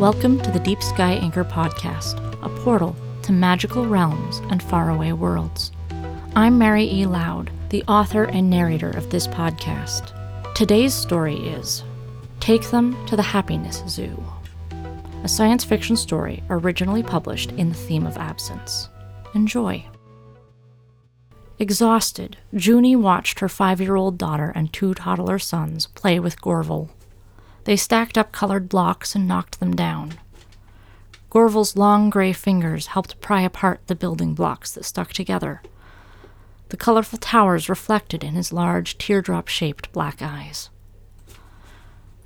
Welcome to the Deep Sky Anchor Podcast, a portal to magical realms and faraway worlds. I'm Mary E. Lowd, the author and narrator of this podcast. Today's story is Take Them to the Happiness Zoo, a science fiction story originally published in the theme of absence. Enjoy. Exhausted, Junie watched her five year old daughter and two toddler sons play with Gorval. They stacked up colored blocks and knocked them down. Gorval's long gray fingers helped pry apart the building blocks that stuck together. The colorful towers reflected in his large, teardrop shaped black eyes.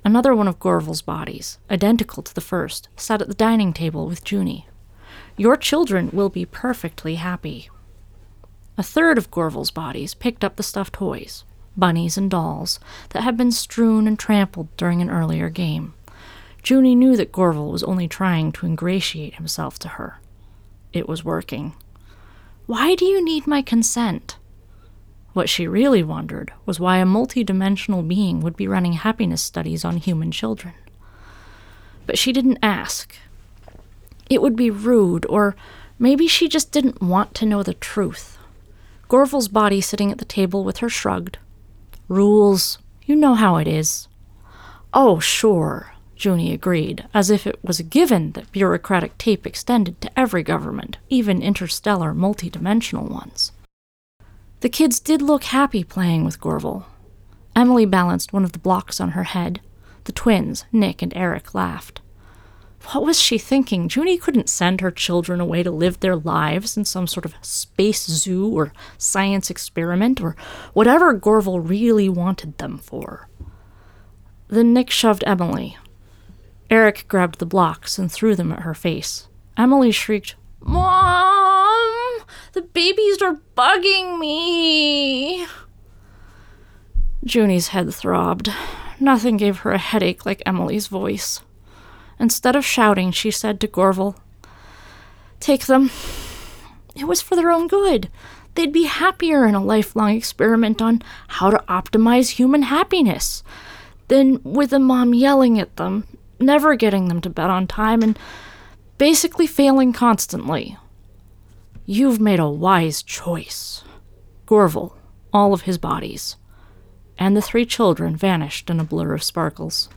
Another one of Gorval's bodies, identical to the first, sat at the dining table with Junie. Your children will be perfectly happy. A third of Gorval's bodies picked up the stuffed toys bunnies, and dolls that had been strewn and trampled during an earlier game. Junie knew that Gorval was only trying to ingratiate himself to her. It was working. Why do you need my consent? What she really wondered was why a multidimensional being would be running happiness studies on human children. But she didn't ask. It would be rude, or maybe she just didn't want to know the truth. Gorval's body sitting at the table with her shrugged, Rules. You know how it is. Oh, sure, Junie agreed, as if it was a given that bureaucratic tape extended to every government, even interstellar multidimensional ones. The kids did look happy playing with Gorval. Emily balanced one of the blocks on her head. The twins, Nick and Eric, laughed. What was she thinking? Junie couldn't send her children away to live their lives in some sort of space zoo or science experiment or whatever Gorval really wanted them for. Then Nick shoved Emily. Eric grabbed the blocks and threw them at her face. Emily shrieked, Mom! The babies are bugging me! Junie's head throbbed. Nothing gave her a headache like Emily's voice. Instead of shouting, she said to Gorval, Take them. It was for their own good. They'd be happier in a lifelong experiment on how to optimize human happiness than with a mom yelling at them, never getting them to bed on time, and basically failing constantly. You've made a wise choice. Gorval, all of his bodies, and the three children vanished in a blur of sparkles.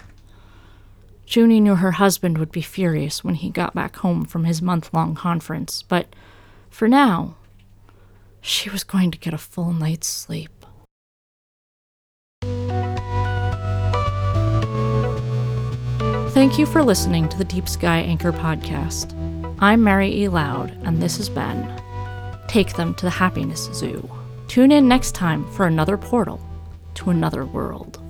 Junie knew her husband would be furious when he got back home from his month long conference, but for now, she was going to get a full night's sleep. Thank you for listening to the Deep Sky Anchor podcast. I'm Mary E. Lowd, and this has been Take Them to the Happiness Zoo. Tune in next time for another portal to another world.